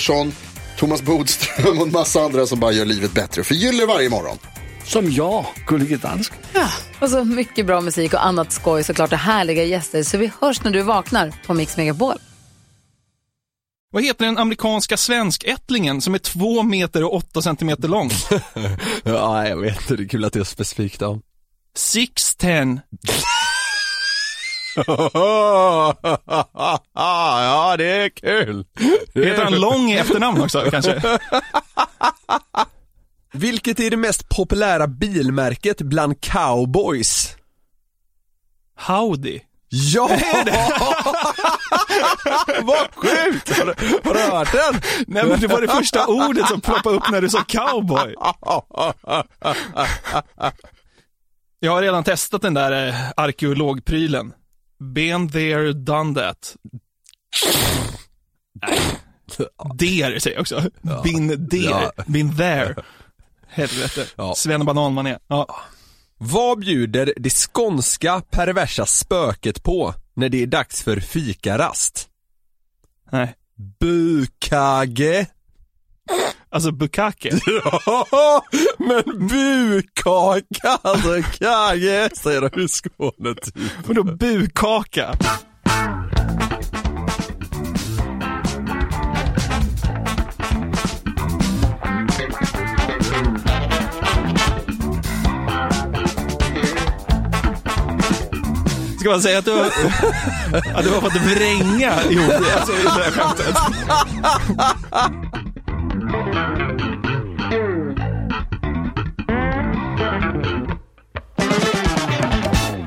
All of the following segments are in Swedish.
Pettersson, Thomas Bodström och en massa andra som bara gör livet bättre. Förgyller varje morgon. Som jag, Gullige Dansken. Och så mycket bra musik och annat skoj såklart och härliga gäster. Så vi hörs när du vaknar på Mix Megapol. Vad heter den amerikanska svenskättlingen som är två meter och åtta centimeter lång? Ja, jag vet inte, det är kul att det är specifikt om. Six ten. ja, det är kul. Det Heter han lång i efternamn också kanske? Vilket är det mest populära bilmärket bland cowboys? Howdy. Ja! Vad sjukt! Har du, har du hört den? Nej men det var det första ordet som ploppade upp när du sa cowboy. Jag har redan testat den där eh, arkeologprylen. Been there, done that. Nej. Der säger jag också. Been there, Ja. been there. Helvete. Ja. Sven Bananmané. Ja. Vad bjuder det skånska perversa spöket på när det är dags för fikarast? Nej. Bukage. Alltså bukake. Ja, men bukaka, alltså kage, säger de i Skåne typ. Vadå bukaka? Ska man säga att du har, att du har fått vränga ihop alltså, i det här skämtet?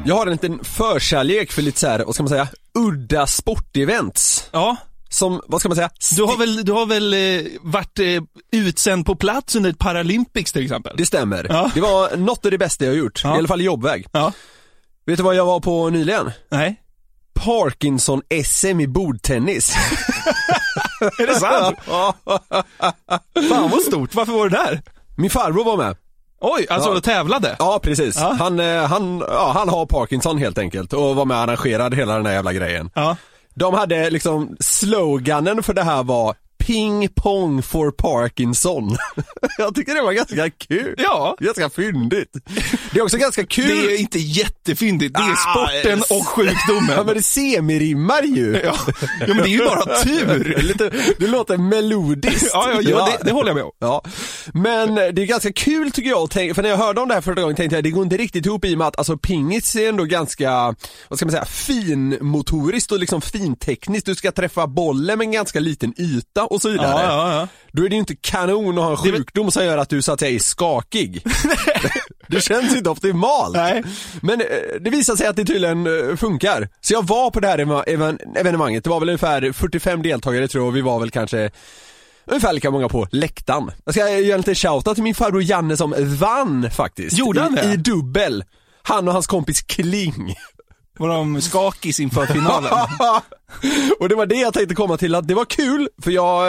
Jag har en liten förkärlek för lite så här, vad ska man säga, udda sportevents. Ja, Som, vad ska man säga, du har väl, du har väl eh, varit eh, utsänd på plats under ett Paralympics till exempel? Det stämmer. Ja. Det var något av det bästa jag har gjort, Ja. i alla fall i jobbväg. Ja. Vet du vad jag var på nyligen? Nej. Parkinson-SM i bordtennis. Är det sant? Fan vad stort, varför var du där? Min farbror var med. Oj, alltså Ja. tävlade? Ja, precis. Ja. Han, eh, han, ja, han har Parkinson helt enkelt och var med och arrangerade hela den här jävla grejen. Ja. De hade liksom, sloganen för det här var Ping pong for Parkinson. jag tycker det var ganska kul. Ja. Ganska fyndigt. Det är också ganska kul. Det är inte jättefyndigt, det är Ah, sporten och sjukdomen. Ja men det semirimmar ju. Ja. ja, men det är ju bara tur. Lite, det låter melodiskt. Ja, ja, ja. Det, det håller jag med om. Ja, men det är ganska kul tycker jag, tänka- för när jag hörde om det här första gången tänkte jag det går inte riktigt ihop i och med att alltså pingis är ändå ganska, vad ska man säga, finmotoriskt och liksom fintekniskt. Du ska träffa bollen med en ganska liten yta och så vidare. Ja, ja, ja. Då är det ju inte kanon att ha en sjukdom som gör att du så att säga är skakig. det känns inte optimalt. Nej. Men eh, det visar sig att det tydligen eh, funkar. Så jag var på det här evenemanget, det var väl ungefär 45 deltagare tror jag och vi var väl kanske Ungefär lika många på läktaren. Jag ska göra en liten shoutout till min farbror Janne som vann faktiskt. Gjorde han det? I dubbel. Han och hans kompis Kling. Var de skakis inför finalen? och det var det jag tänkte komma till, att det var kul, för jag,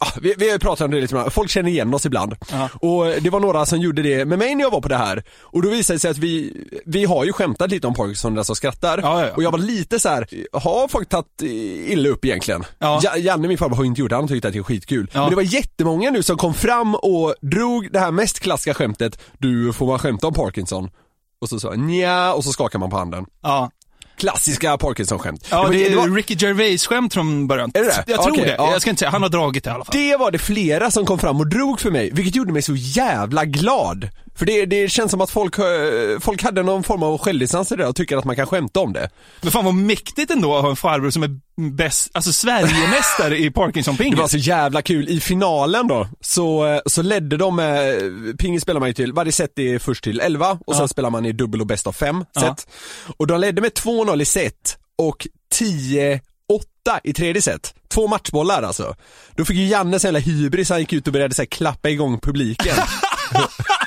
ja, vi, vi har ju pratat om det lite, folk känner igen oss ibland. Ja. Och det var några som gjorde det med mig när jag var på det här. Och då visade det sig att vi, vi har ju skämtat lite om Parkinson, den som skrattar. Ja, ja. Och jag var lite så här: har folk tagit illa upp egentligen? Ja. Ja. Janne, min farbror, har inte gjort det, han tyckte att det är skitkul. Men det var jättemånga nu som kom fram och drog det här mest klassiska skämtet, du får man skämta om Parkinson? Och så sa jag nja, och så skakar man på handen. Ja. klassiska Parkinson-skämt. Ja, det är var- Ricky Gervais-skämt från början. Är det det? Jag tror Okej, det. ja. Jag ska inte säga, han har dragit det i alla fall. Det var det flera som kom fram och drog för mig, vilket gjorde mig så jävla glad. För det, det känns som att folk, eh, folk hade någon form av självdistans i det och tycker att man kan skämta om det. Men fan vad mäktigt ändå att ha en farbror som är bäst, alltså Sverigemästare i Det Parkinson-pingis. var så jävla kul. I finalen då, så, eh, så ledde de, eh, pingis spelar man ju till, varje set är först till 11 och sen spelar man i dubbel och bäst av fem Ja. set. Och de ledde med 2-0 i set och 10-8 i tredje set. Två matchbollar alltså. Då fick ju Janne sån jävla hybris, han gick ut och började så klappa igång publiken.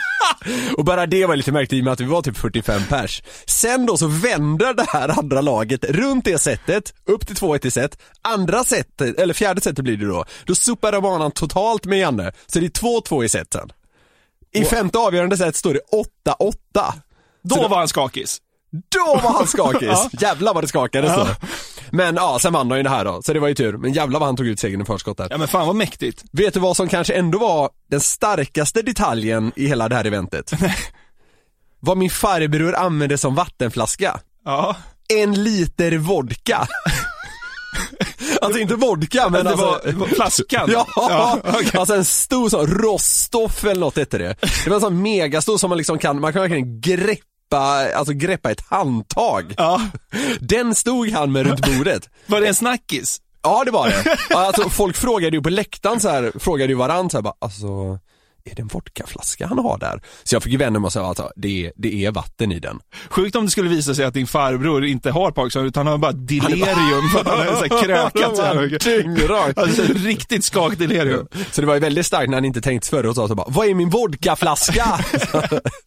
Och bara det var lite märkligt i och med att vi var typ 45 pers. Sen då så vänder det här andra laget runt det sättet, upp till 2-1 i set. Andra sättet, eller fjärde sättet blir det då, då sopar de banan totalt med Janne. Så det är 2-2 i set sen. I femte avgörande set står det 8-8. Då var han skakis. Då var han skakis! Jävlar vad det skakade så. Men ja, sen vann han ju det här då, så det var ju tur. Men jävlar vad han tog ut segern i förskott där. Ja men fan vad mäktigt. Vet du vad som kanske ändå var den starkaste detaljen i hela det här eventet? vad min farbror använde som vattenflaska. Ja. En liter vodka. alltså inte vodka men Det alltså... det var flaskan? ja, Ja, okej. alltså en stor sån Rostoff eller något hette det. Det var en sån megastor som man liksom kan, man kan verkligen greppa, alltså greppa ett handtag. Ja. Den stod han med runt bordet. Var det en snackis? Ja det var det. Alltså folk frågade ju på läktaren så här, frågade ju varandra så här, bara, alltså är det en vodkaflaska han har där? Så jag fick ju vända mig och säga att det är, det är vatten i den. Sjukt om det skulle visa sig att din farbror inte har Parkinson utan han har bara delirium för att han har så krökat så här. Alltså riktigt skakdelirium. Så det var ju väldigt starkt när han inte tänkt för och sa så bara, vad är min vodkaflaska?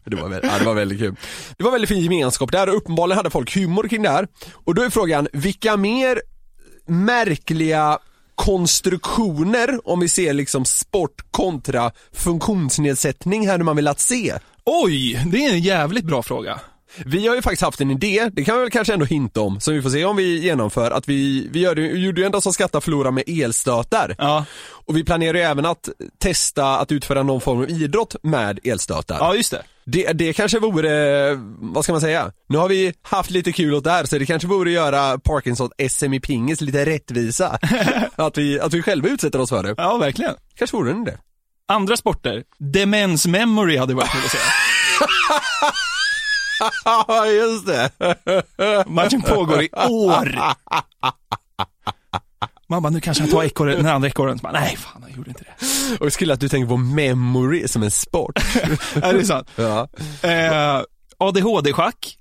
det, var väldigt, ja, det var väldigt kul. Det var väldigt fin gemenskap där och uppenbarligen hade folk humor kring det här. Och då är frågan, vilka mer märkliga konstruktioner, om vi ser liksom sport kontra funktionsnedsättning hade man velat se? Oj, det är en jävligt bra fråga. Vi har ju faktiskt haft en idé, det kan vi väl kanske ändå hinta om, så vi får se om vi genomför, att vi, vi gör, gjorde ju ändå som skatta förlora med elstötar. Ja, Och vi planerar ju även att testa att utföra någon form av idrott med elstötar. ja just det. Det, det kanske vore, vad ska man säga? Nu har vi haft lite kul åt det här så det kanske vore att göra Parkinson SM i pingis lite rättvisa. att, vi, att vi själva utsätter oss för det. Ja, verkligen. Kanske vore det. Andra sporter, demens memory hade varit kul att säga. Ja, just det. Matchen pågår i år. Man bara, nu kanske han tar ekorren, den andra ekorren. Nej, fan han gjorde inte det. Och jag skulle att du tänker på memory som en sport. Är det sant? ja. Eh, ADHD-schack.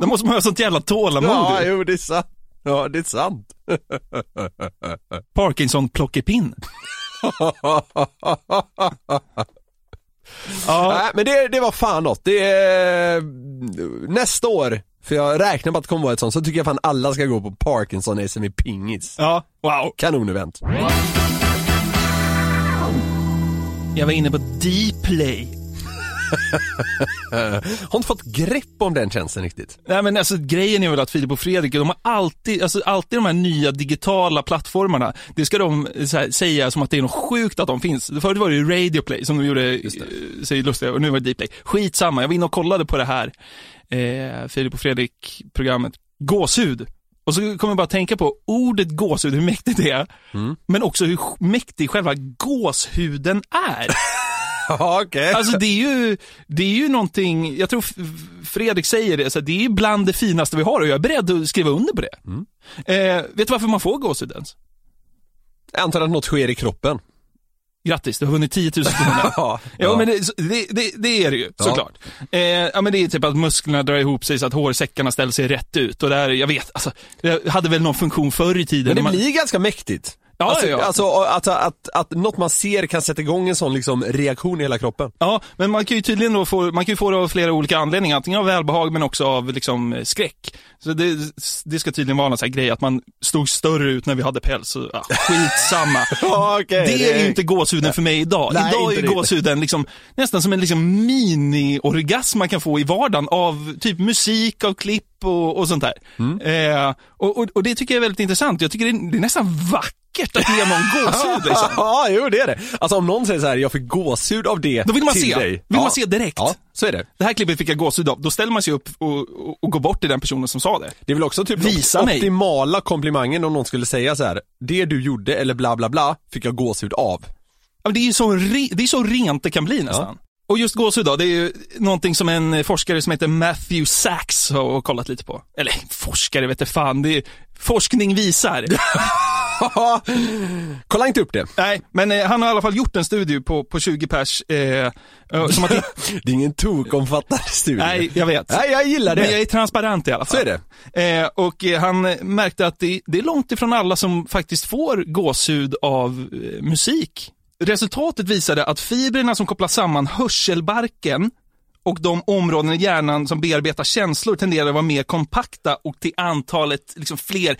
Då måste man ha sånt jävla tålamod. ja, jo det är sant. Ja, det är sant. Parkinson-plockepinn. Ja, Nej, men det, det var fan något. Det är, nästa år, för jag räknar med att det kommer vara ett sånt, så tycker jag fan alla ska gå på Parkinson SM i pingis. ja, wow. Kanonevent. Jag var inne på Dplay. Har inte fått grepp om den tjänsten riktigt. Nej men alltså grejen är väl att Filip och Fredrik, de har alltid, alltså alltid de här nya digitala plattformarna, det ska de så här, säga som att det är något sjukt att de finns. Förut var det ju Radioplay som de gjorde eh, sig lustiga och nu var det Dplay. Skitsamma, jag var inne och kollade på det här eh, Filip och Fredrik-programmet, gåshud. Och så kommer jag bara tänka på ordet gåshud, hur mäktigt det är, men också hur mäktig själva gåshuden är. Okej. Alltså det är ju, det är ju någonting, jag tror Fredrik säger det, så det är ju bland det finaste vi har och jag är beredd att skriva under på det. Eh, vet du varför man får gåshud ens? Jag antar att något sker i kroppen. Grattis, du har vunnit 10 000 kronor. Ja, Ja, men det, det, det, är det ju, Ja. såklart. Eh, ja, men det är typ att musklerna drar ihop sig så att hårsäckarna ställer sig rätt ut. Och det här, jag vet, alltså, det hade väl någon funktion förr i tiden. Men det man, blir ganska mäktigt. Ja, alltså, ja. Alltså, att, att, att något man ser kan sätta igång en sån liksom reaktion i hela kroppen. Ja, men man kan ju tydligen då få, man kan få det av flera olika anledningar. Antingen av välbehag men också av liksom skräck. Så det, det ska tydligen vara en sån här grej att man stod större ut när vi hade päls. Så, ja, skitsamma. Ja, okej, det det är ju inte gåshuden för mig idag. Nej, idag är gåshuden liksom, nästan som en liksom mini-orgasm man kan få i vardagen av typ musik, av klipp och, och sånt där. Mm. Eh, och, och, och det tycker jag är väldigt intressant. Jag tycker det är, det är nästan vackert vackert att ge någon gåshud liksom. Ja, jo det är det. Alltså om någon säger så här, jag fick gåshud av det Då vill man till se. dig. Vill ja. man se direkt. Ja, så är det. Det här klippet fick jag gåshud av. Då ställer man sig upp och, och, och går bort till den personen som sa det. Det är väl också typ Visa mig. optimala komplimangen om någon skulle säga så här, det du gjorde eller bla bla bla fick jag gåshud av. Ja, men det är ju så, re, det är så rent det kan bli nästan. Och just gåshud då, det är ju någonting som en forskare som heter Matthew Sachs har kollat lite på. Eller forskare vet jag fan, det är, forskning visar. Kolla inte upp det. Nej, men eh, han har i alla fall gjort en studie på, på 20 pers. Eh, eh, som att, Det är ingen tokomfattande studie. nej, jag vet. Nej, jag gillar det. Men jag är transparent i alla fall. Så är det. Eh, och eh, han märkte att det, det är långt ifrån alla som faktiskt får gåshud av eh, musik. Resultatet visade att fibrerna som kopplar samman hörselbarken och de områden i hjärnan som bearbetar känslor tenderar att vara mer kompakta och till antalet liksom fler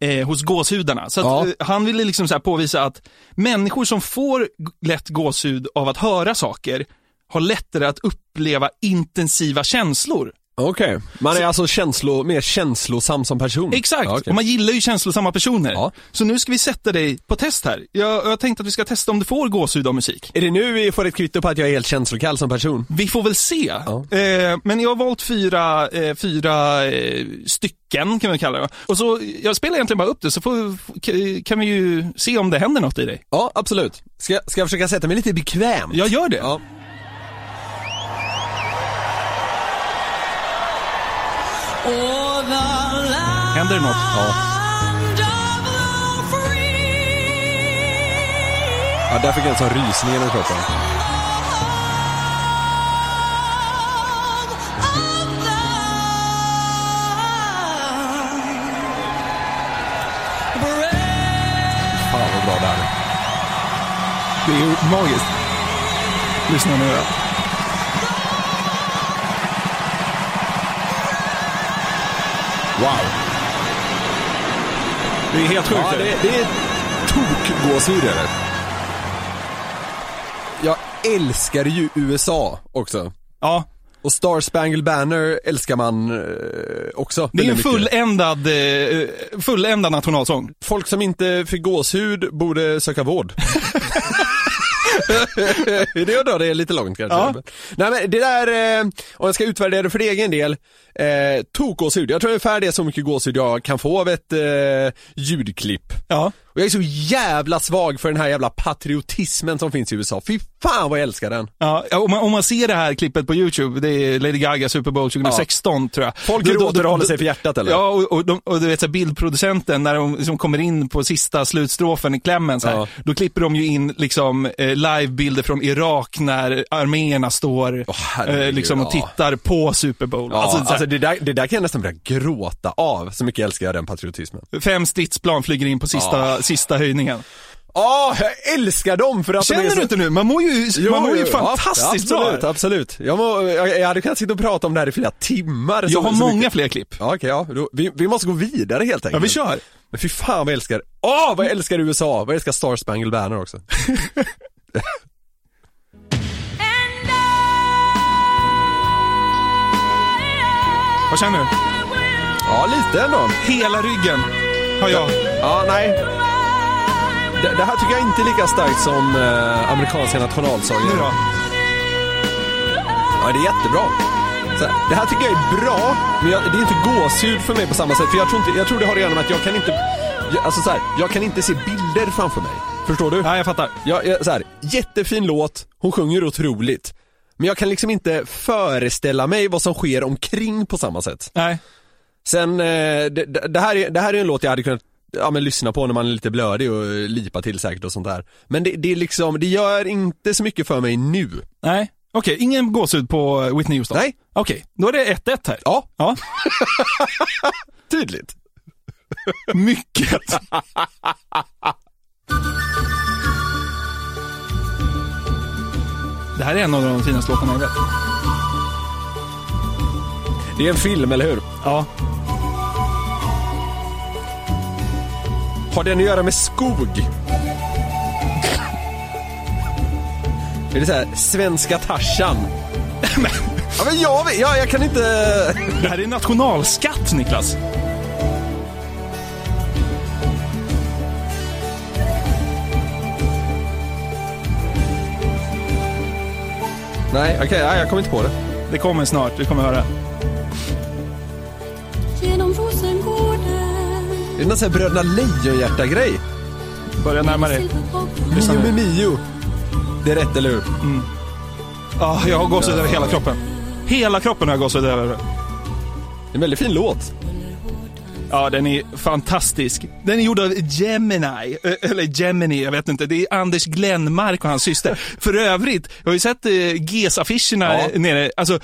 eh, hos gåshudarna. Så att, Ja. eh, han ville liksom så påvisa att människor som får lätt gåshud av att höra saker har lättare att uppleva intensiva känslor. Okej. Man är alltså känslo, mer känslosam som person? Exakt, Ja, okej. och man gillar ju känslosamma personer. Ja. Så nu ska vi sätta dig på test här. Jag, jag tänkte att vi ska testa om du får gåshud av musik. Är det nu vi får ett kvitto på att jag är helt känslokall som person? Vi får väl se. Ja. Eh, men jag har valt fyra, eh, fyra eh, stycken kan vi kalla det. Och så, jag spelar egentligen bara upp det så får, kan vi ju se om det händer något i dig. Ja, absolut. Ska, ska jag försöka sätta mig lite bekväm? Jag gör det. Ja. Händer det något? Ja. Ja, där fick jag alltså en sån rysning genom kroppen. Fan vad bra det här är. Det är magiskt. Lyssna nu Wow. Det är helt sjukt. Ja, det, det är tokgåshud är det. Jag älskar ju USA också. ja, Och Star Spangled Banner älskar man eh, också. det är en fulländad, eh, fulländad nationalsång. Folk som inte fick gåshud borde söka vård. det då, det är lite långt kanske. Ja. Nej men det där, eh, om jag ska utvärdera det för egen del, eh, tokgåshud. Jag tror ungefär det är så mycket gåshud jag kan få av ett eh, ljudklipp. Ja. Och jag är så jävla svag för den här jävla patriotismen som finns i USA. Fy fan vad jag älskar den. Ja, om man, om man ser det här klippet på YouTube, det är Lady Gaga Super Bowl 2016 tror jag. Folk gråter och håller sig för hjärtat eller? Ja, och, och, de, och du vet så här, bildproducenten när de liksom kommer in på sista slutstrofen i klämmen så här, Ja. då klipper de ju in liksom eh, livebilder från Irak när arméerna står herregud, eh, liksom och ja. tittar på Super Bowl. Ja, alltså, alltså, det, där, det där kan jag nästan börja gråta av, så mycket älskar jag den patriotismen. Fem stridsplan flyger in på sista, sista höjningen. Åh, jag älskar dem för att de är Känner så... du inte nu? Man mår ju, man mår ju fantastiskt ja, bra. absolut, absolut. Jag, må, jag, jag hade kunnat sitta och prata om det här i flera timmar. Jag har många mycket. fler klipp. Ja, okej, ja. Då, vi, vi måste gå vidare helt Ja, enkelt. vi kör. Men fy fan vad jag älskar, åh vad jag älskar USA, vad jag älskar Star Spangled Banner också. Vad känner du? Ja, lite ändå. Hela ryggen har jag. Ja, nej. Det, det här tycker jag inte är lika starkt som eh, amerikanska nationalsånger. Nu då? Ja, det är jättebra. Så här, det här tycker jag är bra, men jag, det är inte gåshud för mig på samma sätt. För jag tror, inte, jag tror det har att göra med att jag kan inte, jag, alltså så här, jag kan inte se bilder framför mig. Förstår du? Ja, jag fattar. Jag, jag, så här, jättefin låt, hon sjunger otroligt. Men jag kan liksom inte föreställa mig vad som sker omkring på samma sätt. Nej. Sen, eh, det, det, här är, det här är en låt jag hade kunnat ja, men lyssna på när man är lite blödig och lipa till säkert och sånt där. Men det, det är liksom, det gör inte så mycket för mig nu. Nej. Okej, ingen gåshud på Whitney Houston? Nej. Okej, då är det 1-1 här. Ja, Ja, tydligt. mycket. Det här är en av de finaste låtarna jag vet. Det är en film, eller hur? Ja. Har den att göra med skog? Är det såhär, svenska Tarzan? ja, men jag, ja, jag kan inte... det här är nationalskatt, Niklas. Nej, okej, okay, jag kommer inte på det. Det kommer snart, du kommer höra. Är det någon sån här Bröderna Lejonhjärta-grej? Börja närma dig. Mio med Mio. Det är rätt, eller hur? Ja, jag har gåshud över hela kroppen. Hela kroppen har jag gåshud över. Det är en väldigt fin låt. Ja, den är fantastisk. Den är gjord av Gemini, eh, eller Gemini, jag vet inte. Det är Anders Glenmark och hans syster. För övrigt, jag har ju sett eh, GES-affischerna Ja. eh, nere. Alltså,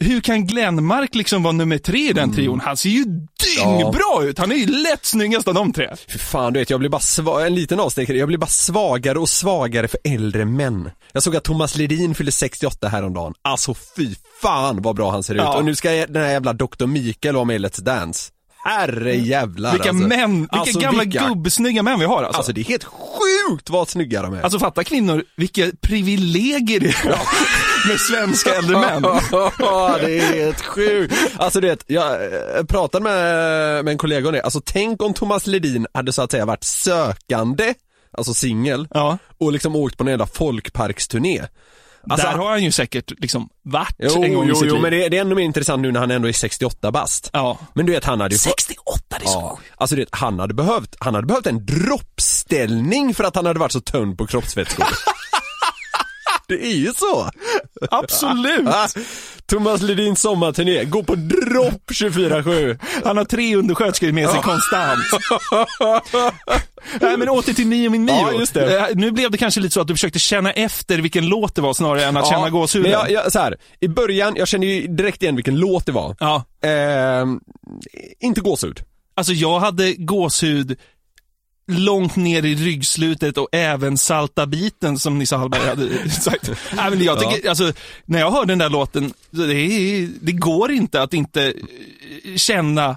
hur kan Glenmark liksom vara nummer tre i den trion? Han ser ju dyngbra ut. Han är ju lätt snyggast av de tre. Fy fan du vet, jag blir bara sva- en liten avstickare, jag blir bara svagare och svagare för äldre män. Jag såg att Thomas Ledin fyllde 68 häromdagen. Alltså fy fan vad bra han ser ut. Ja. Och nu ska jag- den här jävla Dr. Mikael vara med i Let's Dance. Herre jävlar Vilka alltså. män, vilka Alltså, gamla vilka- gubbsnygga män vi har alltså. Alltså det är helt sjukt vad snygga de är. Alltså fatta kvinnor, vilka privilegier det är med svenska äldre män. det är helt sjukt. Alltså du vet, jag pratade med, med en kollega om det. Alltså tänk om Thomas Ledin hade så att säga varit sökande, alltså singel, Ja. och liksom åkt på en jävla folkparksturné. Alltså, Där har han ju säkert liksom varit Jo, en gång jo, i sitt jo liv. men det, det är ännu mer intressant nu när han ändå är 68 bast. Ja. Men du vet han hade ju 68, det är så Ja, alltså du vet, han hade behövt, han hade behövt en droppställning för att han hade varit så tunn på kroppsvätskor. det är ju så. Absolut. Thomas Ledins sommarturné, gå på dropp 24-7. Han har tre undersköterskor med sig konstant. Nej men åter till Mio min Mio. Ja, just det. Eh, Nu blev det kanske lite så att du försökte känna efter vilken låt det var snarare än att känna gåshuden. Men jag, jag, så här, i början, jag kände ju direkt igen vilken låt det var. Ja, Ehm, inte gåshud. alltså jag hade gåshud långt ner i ryggslutet och även salta biten som Nisse Hallberg hade sagt. Nej, men jag tycker, alltså, när jag hör den där låten, det, är, det går inte att inte känna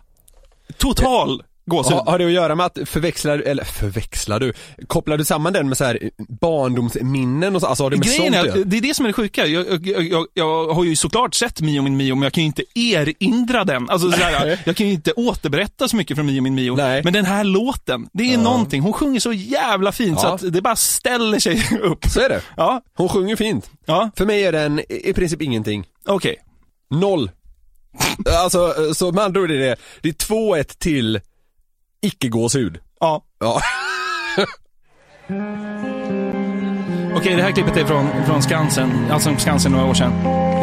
total gåshud. Har, har det att göra med att förväxlar, eller förväxlar du, kopplar du samman den med så här barndomsminnen och så, alltså har det med Grejen sånt är det är det som är det sjuka. Jag, jag, jag, jag har ju såklart sett Mio min Mio, men jag kan ju inte erinra den. Alltså, sådär, jag kan ju inte återberätta så mycket från Mio min Mio. Nej. Men den här låten, det är någonting. Hon sjunger så jävla fint så Ja. att det bara ställer sig upp. Så är det. Ja, Hon sjunger fint. ja, För mig är den i princip ingenting. okej. Noll. Alltså, så med andra ord är det, det är 2-1 till icke-gåshud. Ja. Ja. Okej, det här klippet är från, från Skansen, alltså Skansen några år sedan.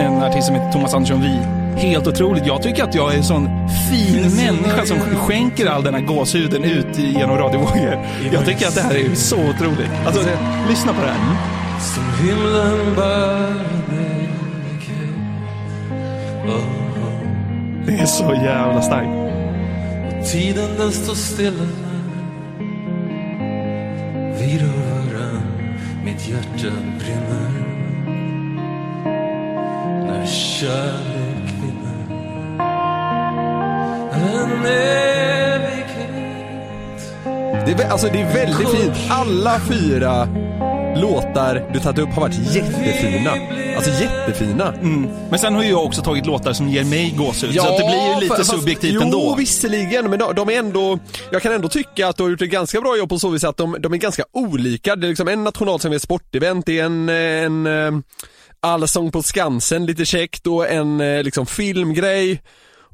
En artist som heter Thomas Andersson Vi. Helt otroligt. Jag tycker att jag är en sån fin människa som skänker all den här gåshuden ut genom radiovågor. Jag tycker att det här är så otroligt. Alltså, lyssna på det här. Som himlen bär Det är så jävla starkt. Tiden den står stilla. Vi rör varann, mitt hjärta brinner. När kärlek vinner. En evighet. Det är, alltså det är väldigt fint. Alla fyra låtar du tagit upp har varit jättefina. Alltså jättefina. Mm. Men sen har ju jag också tagit låtar som ger mig gåshud, så att det blir ju lite fa- fast- subjektivt jo, ändå. Jo, visserligen, men de, de är ändå, jag kan ändå tycka att du har gjort ett ganska bra jobb på så vis att de, de är ganska olika. Det är liksom en nationalsång är ett sportevent, det är en, en eh, allsång på Skansen, lite käckt och en eh, liksom filmgrej.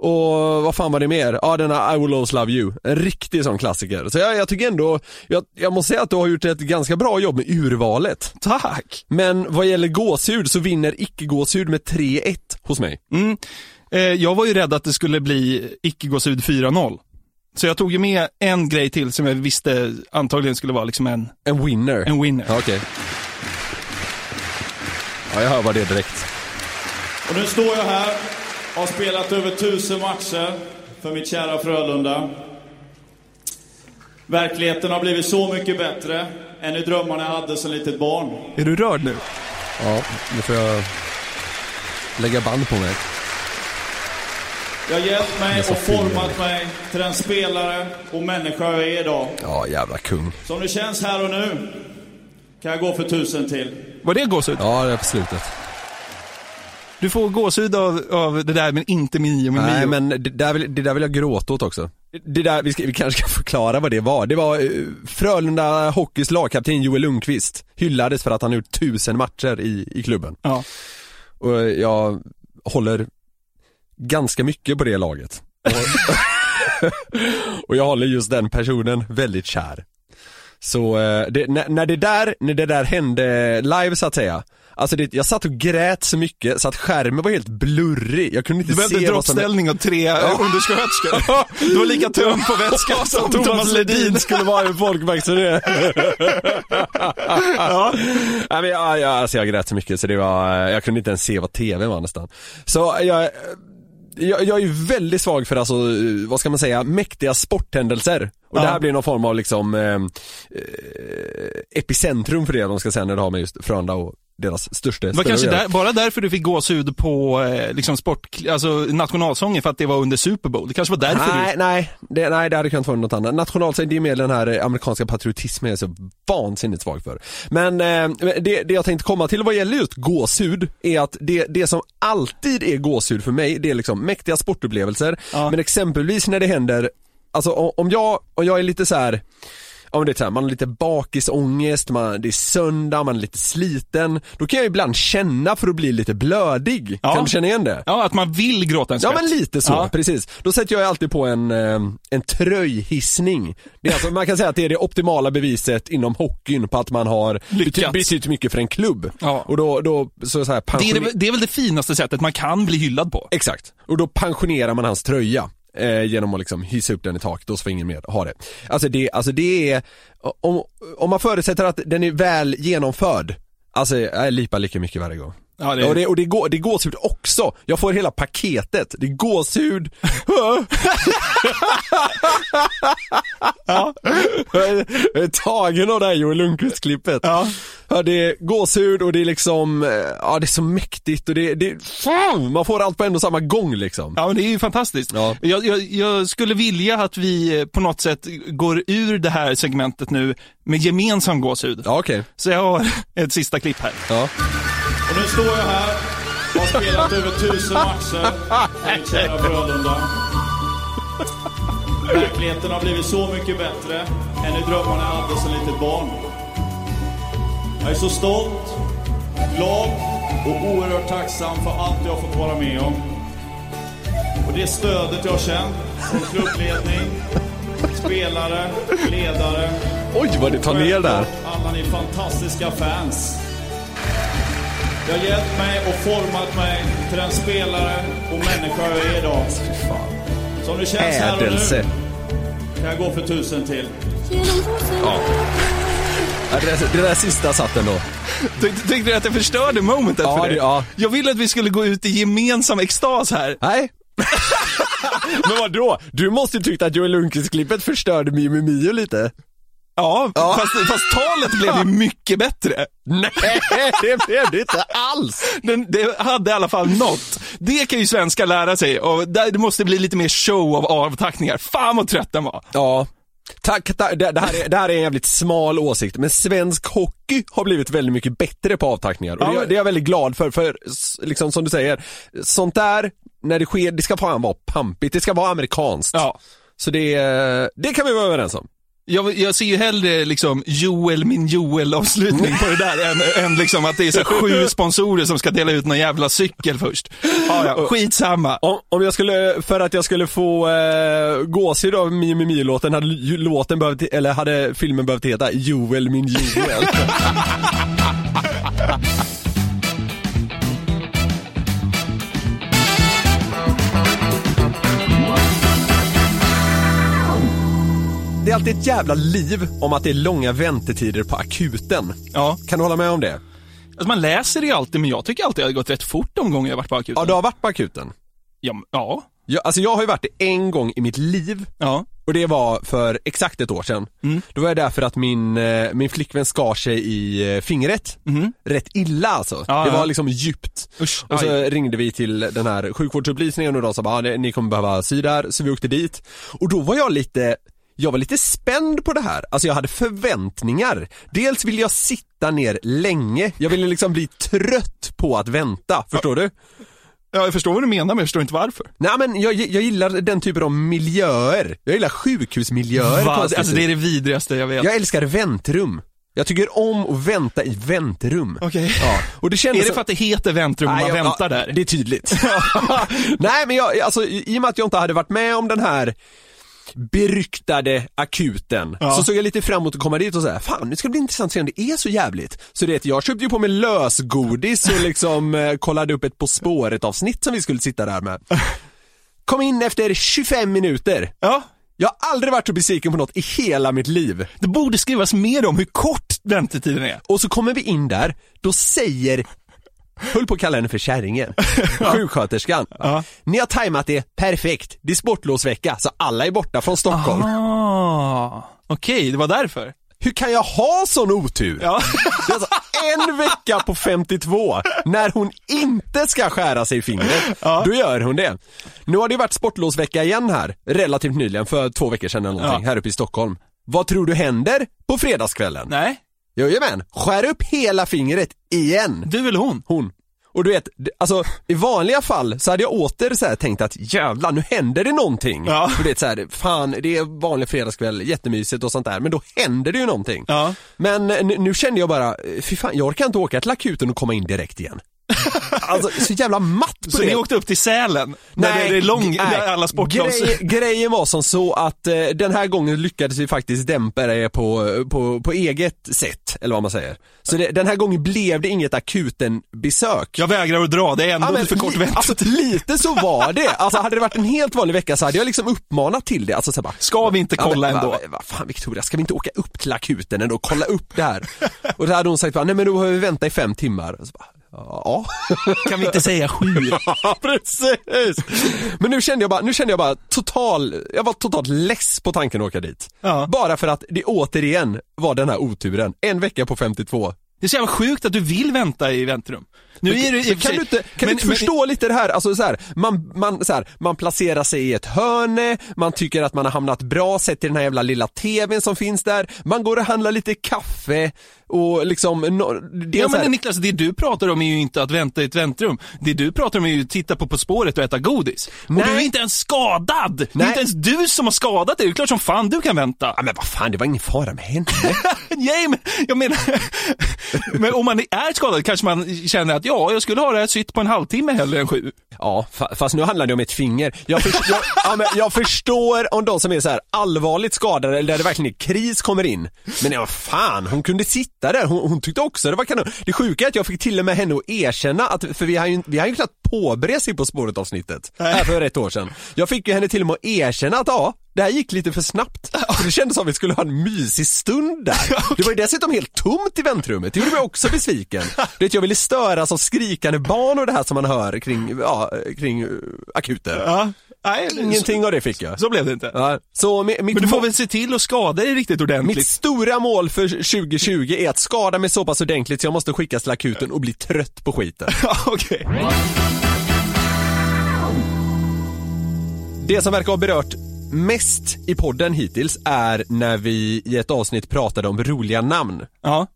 Och vad fan var det mer? Ja, denna I will always love you. En riktig sån klassiker. Så jag, jag tycker ändå, jag, jag måste säga att du har gjort ett ganska bra jobb med urvalet. Tack! Men vad gäller gåshud så vinner icke-gåshud med 3-1 hos mig. Mm. Eh, jag var ju rädd att det skulle bli icke-gåshud 4-0. Så jag tog ju med en grej till som jag visste antagligen skulle vara liksom en, En winner. en winner. Ja, Okej. Ja, jag hör vad det direkt. Och nu står jag här har spelat över tusen matcher för mitt kära Frölunda. Verkligheten har blivit så mycket bättre än i drömmarna jag hade som litet barn. Är du rörd nu? Ja, nu får jag lägga band på mig. Jag har hjälpt mig och fin. format mig till den spelare och människa jag är idag. Ja, jävla kung. Som det känns här och nu kan jag gå för tusen till. Var det gåshud? Ja, det är på slutet. Du får gåshud av, av det där men inte Mio med Nej, Mio. men det där, vill, det där vill jag gråta åt också. Det där, vi, ska, vi kanske ska förklara vad det var. Det var uh, Frölunda Hockeys lagkapten Joel Lundqvist hyllades för att han gjort tusen matcher i, i klubben. Ja. Och jag håller ganska mycket på det laget. Och, och jag håller just den personen väldigt kär. Så eh, det, när, när, det där, när det där hände live så att säga Alltså det, jag satt och grät så mycket så att skärmen var helt blurrig, jag kunde inte Du behövde se vad som droppställning och tre undersköterskor. Du var lika tunn på vätska som Thomas Ledin. skulle vara en folkvakt så det ja. Nej, men jag, jag, alltså jag grät så mycket så det var, jag kunde inte ens se vad TV var nästan. Så jag, jag, jag är ju väldigt svag för alltså, vad ska man säga, mäktiga sporthändelser. Och Ja. det här blir någon form av liksom eh, eh, epicentrum för det de ska säga när det har med just Frölunda och deras största Det var kanske där, bara därför du fick gåshud på eh, liksom sport, alltså nationalsången för att det var under Super Bowl. Det kanske var därför Nej, du... nej, det, nej det hade kunnat vara något annat. Nationalsång, det är mer den här eh, amerikanska patriotismen jag är så vansinnigt svag för. Men eh, det, det jag tänkte komma till vad gäller just gåshud är att det, det som alltid är gåshud för mig, det är liksom mäktiga sportupplevelser. Ja. Men exempelvis när det händer, alltså om jag, om jag är lite så här Ja men det är så här, man har lite bakisångest, man, det är söndag, man är lite sliten. Då kan jag ibland känna för att bli lite blödig. Ja. Kan du känna igen det? Ja, att man vill gråta en Ja skvätt. men lite så, Ja. precis. Då sätter jag alltid på en, eh, en tröjhissning. Det är alltså, man kan säga att det är det optimala beviset inom hockeyn på att man har betytt, betytt mycket för en klubb. Ja. Och då, då så, så här, Det, är, det- det är väl det finaste sättet man kan bli hyllad på. Exakt. Och då pensionerar man hans tröja. Eh, genom att liksom hissa upp den i taket och så får ingen mer ha det. Alltså det, alltså det är, om, om man förutsätter att den är väl genomförd, alltså jag lipar lika mycket varje gång. Ja, det Och det, och det, är gå, det är gåshud också. Jag får hela paketet. Det är gåshud. Ja. Jag är tagen av det här Joel Lundqvist-klippet. Ja. Ja, det är gåshud och det är liksom, eh, ja det är så mäktigt och det, det man får allt på en och samma gång liksom. Ja men det är ju fantastiskt. Ja. Jag, jag, jag skulle vilja att vi eh, på något sätt går ur det här segmentet nu med gemensam gåshud. Ja okej. Så jag har ett sista klipp här. Ja. Och nu står jag här och har spelat över tusen matcher för mitt kära Frölunda. Verkligheten har blivit så mycket bättre än i drömmarna jag hade som litet barn. Jag är så stolt, glad och oerhört tacksam för allt jag har fått vara med om. Och det stödet jag har känt från klubbledning, spelare, ledare Oj vad det tar ner där. alla ni fantastiska fans. Det har hjälpt mig och format mig till den spelare och människa jag är idag. Som det känns här och nu kan jag gå för tusen till. Ja, det, där, det där sista satt ändå. Tyckte, tyckte du att jag förstörde momentet Ja, för dig? ja. Jag ville att vi skulle gå ut i gemensam extas här. Nej. Men vad då? Du måste ju tyckt att Joel Lundqvist-klippet förstörde Mio Mio lite. Ja, Fast, fast talet blev ju mycket bättre. Nej, det blev det inte alls. Den, det hade i alla fall något. Det kan ju svenskar lära sig och det måste bli lite mer show av avtackningar. Fan vad trött den var. Ja. Tack, tack. Det, det, här är, det här är en jävligt smal åsikt, men svensk hockey har blivit väldigt mycket bättre på avtackningar. Och Ja, det, det är jag väldigt glad för, för liksom som du säger, sånt där, när det sker, det ska fan vara pampigt, det ska vara amerikanskt. Ja. Så det, det kan vi vara överens om. Jag, jag ser ju hellre liksom Joel min Joel-avslutning på det där än, än liksom att det är så sju sponsorer som ska dela ut någon jävla cykel först. Ja, ja, skitsamma. Om, om jag skulle, för att jag skulle få äh, gåshud av Mio Mio-låten, hade låten behövt, eller hade filmen behövt heta Joel min Joel. Det är alltid ett jävla liv om att det är långa väntetider på akuten. Ja. Kan du hålla med om det? Alltså man läser det alltid, men jag tycker alltid att det har gått rätt fort de gånger jag varit på akuten. Ja, du har varit på akuten. Ja, ja. Jag, alltså jag har ju varit det en gång i mitt liv ja. och det var för exakt ett år sedan. Mm. Då var jag där för att min, eh, min flickvän skar sig i eh, fingret. Rätt illa alltså. Ja, det var liksom djupt. Usch, och så aj. ringde vi till den här sjukvårdsupplysningen och de sa bara, "Ah, ni kommer behöva sy där, så vi åkte dit. Och då var jag lite jag var lite spänd på det här, alltså jag hade förväntningar. Dels ville jag sitta ner länge, jag ville liksom bli trött på att vänta, förstår du? Ja, jag förstår vad du menar, men jag förstår inte varför. Nej men jag, jag gillar den typen av miljöer. Jag gillar sjukhusmiljöer Va? Alltså det är det vidrigaste jag vet. Jag älskar väntrum. Jag tycker om att vänta i väntrum. Okej. Ja. Och det kändes Är det för att det heter väntrum och man jag- väntar där? Det är tydligt. Nej men jag, alltså i och med att jag inte hade varit med om den här beryktade akuten Ja. så såg jag lite fram emot att komma dit och säga fan det ska bli intressant att se om det är så jävligt. Så det, jag köpte ju på mig lösgodis och liksom eh, kollade upp ett På spåret avsnitt som vi skulle sitta där med. Kom in efter 25 minuter. Ja. Jag har aldrig varit så besviken på något i hela mitt liv. Det borde skrivas mer om hur kort väntetiden är. Och så kommer vi in där, då säger, höll på att kalla henne för kärringen, sjuksköterskan. Ja. Ni har tajmat det perfekt, det är sportlovsvecka så alla är borta från Stockholm. Okej, det var därför. Hur kan jag ha sån otur? Ja. Det är alltså en vecka på 52, när hon inte ska skära sig i fingret, då gör hon det. Nu har det varit sportlovsvecka igen här, relativt nyligen, för två veckor sedan eller någonting, Ja. här uppe i Stockholm. Vad tror du händer på fredagskvällen? Nej, Jajamän, skär upp hela fingret igen. du eller hon? Hon. Och du vet, alltså i vanliga fall så hade jag åter så tänkt att jävlar nu händer det någonting. Ja. Det är så här, fan det är vanlig fredagskväll, jättemysigt och sånt där, men då händer det ju någonting. Ja. Men eh, nu, nu kände jag bara, eh, fy fan jag orkar inte åka till akuten och komma in direkt igen. Alltså så jävla matt på Så det. ni åkte upp till Sälen? Där det är lång, nej. alla sportlovs... Grej, grejen var som så att eh, den här gången lyckades vi faktiskt dämpa det på, på, på eget sätt, eller vad man säger. Så det, den här gången blev det inget akuten-besök. Jag vägrar att dra, det är ändå Ja, men för kort väntetid. Alltså lite så var det. Alltså hade det varit en helt vanlig vecka så hade jag liksom uppmanat till det. Alltså så bara, Ska vi inte kolla men, ändå? Vad va, fan Victoria, ska vi inte åka upp till akuten ändå och kolla upp det här? Och då hade hon sagt nej men då behöver vi vänta i fem timmar. Och så bara, Ja. Kan vi inte säga sju? Ja, precis. Men nu kände jag bara, nu kände jag bara total, jag var totalt less på tanken att åka dit. Ja. Bara för att det återigen var den här oturen. En vecka på 52. Det är så jävla sjukt att du vill vänta i väntrum. Nu är det och kan du inte, kan men- du inte men- förstå lite det här, alltså så här, man, man, så här, man placerar sig i ett hörne, man tycker att man har hamnat bra sett till den här jävla lilla tvn som finns där, man går och handlar lite kaffe och liksom, no, det är Ja men Niklas, det du pratar om är ju inte att vänta i ett väntrum. Det du pratar om är ju att titta på På spåret och äta godis. Och Nej. du är inte ens skadad! Det är Nej. inte ens du som har skadat dig, det är klart som fan du kan vänta. Ja men vad fan, det var ingen fara med henne. Nej men, jag menar, men om man är skadad kanske man känner att ja, jag skulle ha det här sytt på en halvtimme hellre än sju. Ja, fa- fast nu handlar det om ett finger. Jag, förstår, jag, ja, men jag förstår om de som är så här allvarligt skadade eller där det verkligen är kris kommer in. Men ja, fan, hon kunde sitta där. Hon, hon tyckte också det var kanon. Det sjuka är att jag fick till och med henne att erkänna att, för vi har ju, vi har ju knappt påbörjat sig På spåret avsnittet. Här för ett år sedan. Jag fick ju henne till och med att erkänna att ja, det här gick lite för snabbt. För det kändes som att vi skulle ha en mysig stund där. Det var ju dessutom helt tomt i väntrummet, det gjorde mig också besviken. Du vet, jag ville störas av skrikande barn och det här som man hör kring, ja, kring uh, akuter. Ja. Nej, Ingenting av det fick jag. Så, så blev det inte. Ja, så mi- mitt, Men du får väl se till att skada dig riktigt ordentligt. mitt stora mål för 2020 är att skada mig så pass ordentligt så jag måste skickas till akuten och bli trött på skiten. Okej. Det som verkar ha berört mest i podden hittills är när vi i ett avsnitt pratade om roliga namn. Ja.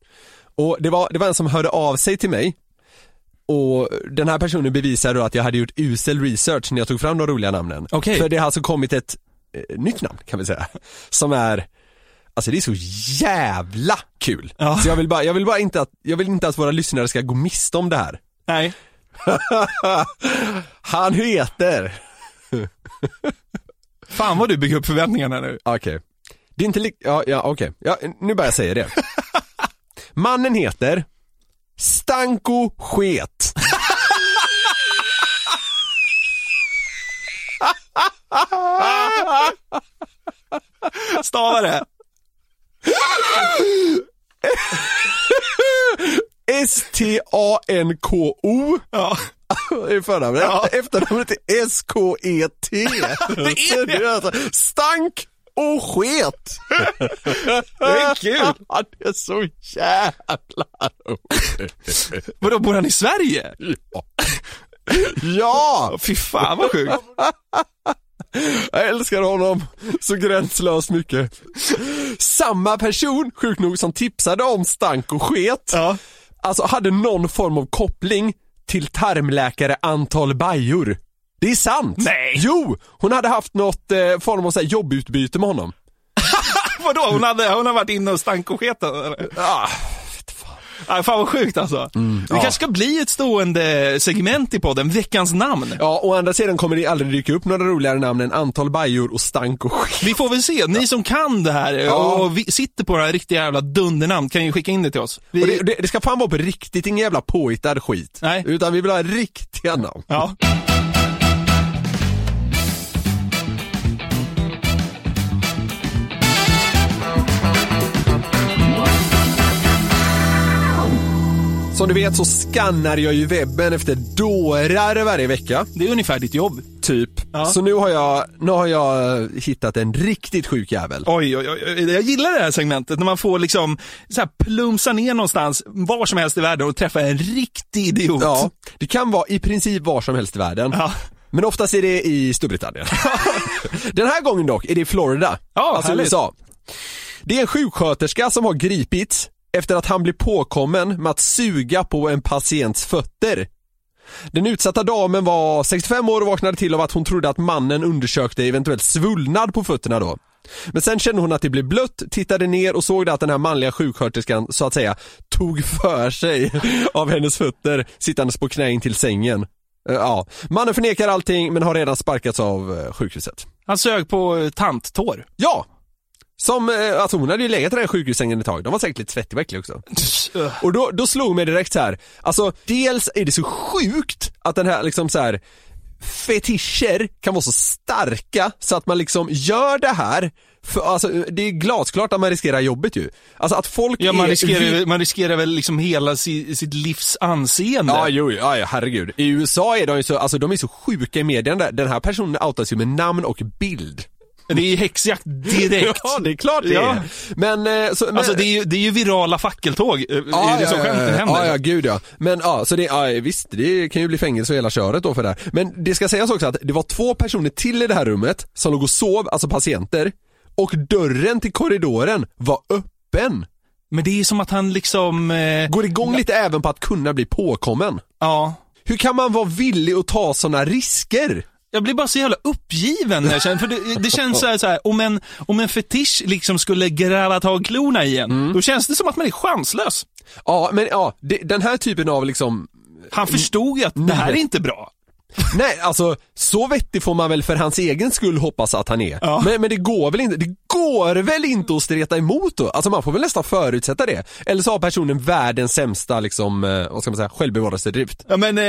Och det var, det var en som hörde av sig till mig och den här personen bevisade då att jag hade gjort usel research när jag tog fram de roliga namnen. Okej. För det har alltså kommit ett eh, nytt namn kan vi säga, som är Alltså det är så jävla kul! Ja. Så jag vill, bara, jag vill bara inte att, jag vill inte att våra lyssnare ska gå miste om det här. Nej. Han heter, Fan vad du bygger upp förväntningarna nu. okej, det är inte lik, ja, ja okej, ja, nu bara jag säga det. Mannen heter Stanko Sket. Stava det. S-T-A-N-K-O Ja. i förnamnet. Ja. Efternamnet är S-K-E-T. Det är det. alltså stank och sket. Det är kul. Ja, det är så jävla roligt. Vadå, bor han i Sverige? Ja! Fy fan vad sjukt. Jag älskar honom så gränslöst mycket. Samma person, sjukt nog, som tipsade om stank och sket, Ja. alltså hade någon form av koppling till tarmläkare Antal Bajor. Det är sant! Nej. Jo! Hon hade haft något eh, form av så här, jobbutbyte med honom. Vadå, hon, hade, hon har varit inne och stank och sket eller? Ah, fan vad sjukt alltså. det ja. kanske ska bli ett stående segment i podden, veckans namn. Ja, å andra sidan kommer det aldrig dyka upp några roligare namn än antal bajor och stank och skit. Vi får väl se, ni som kan det här Ja. och vi sitter på några riktiga jävla dundernamn kan ju skicka in det till oss. Vi... Det, det, det ska fan vara på riktigt, ingen jävla påhittad skit. Nej. Utan vi vill ha riktiga namn. Ja. Som du vet så skannar jag ju webben efter dårar varje vecka. Det är ungefär ditt jobb. Typ. Ja. Så nu har jag, nu har jag hittat en riktigt sjuk jävel. Oj, oj, oj, jag gillar det här segmentet när man får liksom så här plumsa ner någonstans var som helst i världen och träffa en riktig idiot. Ja, det kan vara i princip var som helst i världen. Ja. Men oftast är det i Storbritannien. Den här gången dock är det i Florida, Ja, alltså härligt. USA. Det är en sjuksköterska som har gripits efter att han blir påkommen med att suga på en patients fötter. Den utsatta damen var 65 år och vaknade till av att hon trodde att mannen undersökte eventuellt svullnad på fötterna då. Men sen kände hon att det blev blött, tittade ner och såg att den här manliga sjuksköterskan så att säga tog för sig av hennes fötter sittandes på knä in till sängen. Eh, Ja, mannen förnekar allting men har redan sparkats av eh, sjukhuset. Han sög på tanttår. Ja! Som, eh, alltså hon hade ju legat i den sjukhussängen ett tag, de var säkert lite svettiga och äckliga också. Och då, då slog mig direkt så här. alltså dels är det så sjukt att den här liksom så här fetischer kan vara så starka så att man liksom gör det här för, alltså det är glasklart att man riskerar jobbet ju. Alltså att folk Ja, man är riskerar, man riskerar väl liksom hela si, sitt livs anseende. Ja, jo, ja, ja, herregud. I USA är de ju så, alltså de är så sjuka i medierna där. Den här personen outas ju med namn och bild. Det är häxjakt direkt. Ja, det är klart det Ja. är. Men, eh, så, men Alltså det är, ju, det är ju virala fackeltåg, eh, är det så skämt ja, händer? ja, ja, gud ja. Men ja, så det, ja, visst, det kan ju bli fängelse och hela köret då för det här. Men det ska sägas också att det var två personer till i det här rummet som låg och sov, alltså patienter, och dörren till korridoren var öppen. Men det är som att han liksom... Eh, Går igång lite även på att kunna bli påkommen. ja. Hur kan man vara villig att ta sådana risker? Jag blir bara så jävla uppgiven när jag känner, för det, det känns så här, så här om, en, om en fetisch liksom skulle gräva tag klorna i en, Mm. då känns det som att man är chanslös. Ja, men ja, det, den här typen av liksom Han förstod ju att det här är inte bra. Nej, alltså så vettig får man väl för hans egen skull hoppas att han är. Ja. Men, men det går väl inte, det går väl inte att streta emot då? Alltså man får väl nästan förutsätta det. Eller så har personen världens sämsta liksom, eh, vad ska man säga, självbevarelsedrift. Ja men, eh,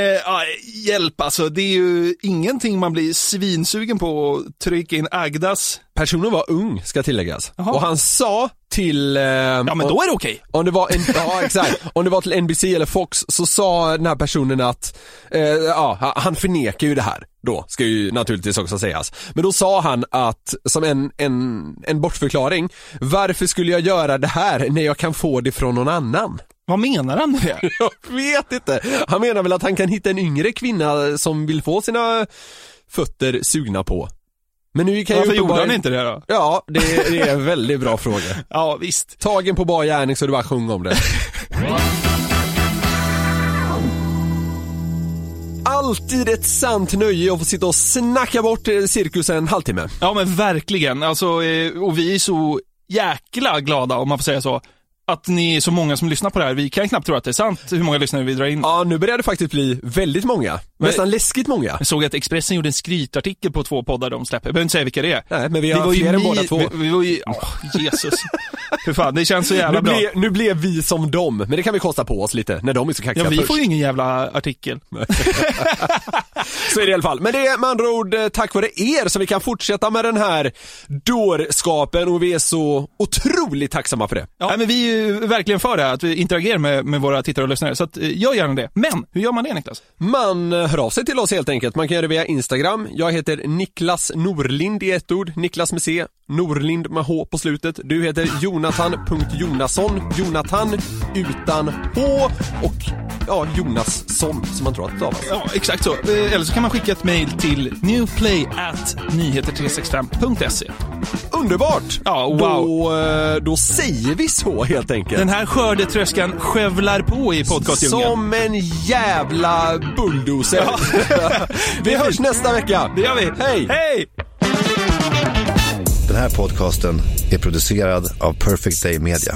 hjälp alltså, det är ju ingenting man blir svinsugen på att trycka in Agdas. Personen var ung, ska tilläggas. Jaha. Och han sa till... Eh, Ja men då är det okej. Om det var en, ja exakt, om det var till NBC eller Fox så sa den här personen att, eh, ja han förnekar ju det här då, ska ju naturligtvis också sägas. Men då sa han att, som en, en, en bortförklaring, varför skulle jag göra det här när jag kan få det från någon annan? Vad menar han med det? Jag vet inte. Han menar väl att han kan hitta en yngre kvinna som vill få sina fötter sugna på. Men nu kan Varför ju gjorde han inte det då? Ja, det, det är en väldigt bra fråga. Ja visst. Tagen på bar gärning så du bara sjung om det. Alltid ett sant nöje att få sitta och snacka bort eh, cirkus en halvtimme. Ja men verkligen, alltså, eh, och vi är så jäkla glada om man får säga så. Att ni är så många som lyssnar på det här. Vi kan knappt tro att det är sant hur många lyssnare vi drar in. Ja, nu börjar det faktiskt bli väldigt många. Nästan läskigt många. Jag såg att Expressen gjorde en skrytartikel på två poddar de släpper. Jag behöver inte säga vilka det är. Nej, men vi har var ju fler än båda två. Vi, vi var ju, åh, Jesus. Hur fan, det känns så jävla Nu, bra. ble, nu blev vi som dem, men det kan vi kosta på oss lite när de är så kaxiga Ja, vi först. får ju ingen jävla artikel. Så är det i alla fall. Men det är med andra ord eh, tack vare er som vi kan fortsätta med den här dårskapen och vi är så otroligt tacksamma för det. Ja. Nej, men vi är ju verkligen för det, här, att vi interagerar med, med våra tittare och lyssnare. Så att, eh, gör gärna det. Men, hur gör man det Niklas? Man hör av sig till oss helt enkelt. Man kan göra det via Instagram. Jag heter Niklas Norlind i ett ord. Niklas med C. Norlind med H på slutet. Du heter Jonathan.Jonasson. Jonathan utan H och ja, Jonasson som man tror att det stavas. Ja, exakt så. Eh, Eller så kan man skicka ett mail till newplay at nyheter365.se. Underbart! Ja, wow. Då, eh, då säger vi så helt enkelt. Den här skördetröskan skövlar på i podcastdjungeln. Som en jävla bulldozer. vi hörs nästa vecka. Det gör vi. Hej! Hej! Den här podcasten är producerad av Perfect Day Media.